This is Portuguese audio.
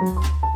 Música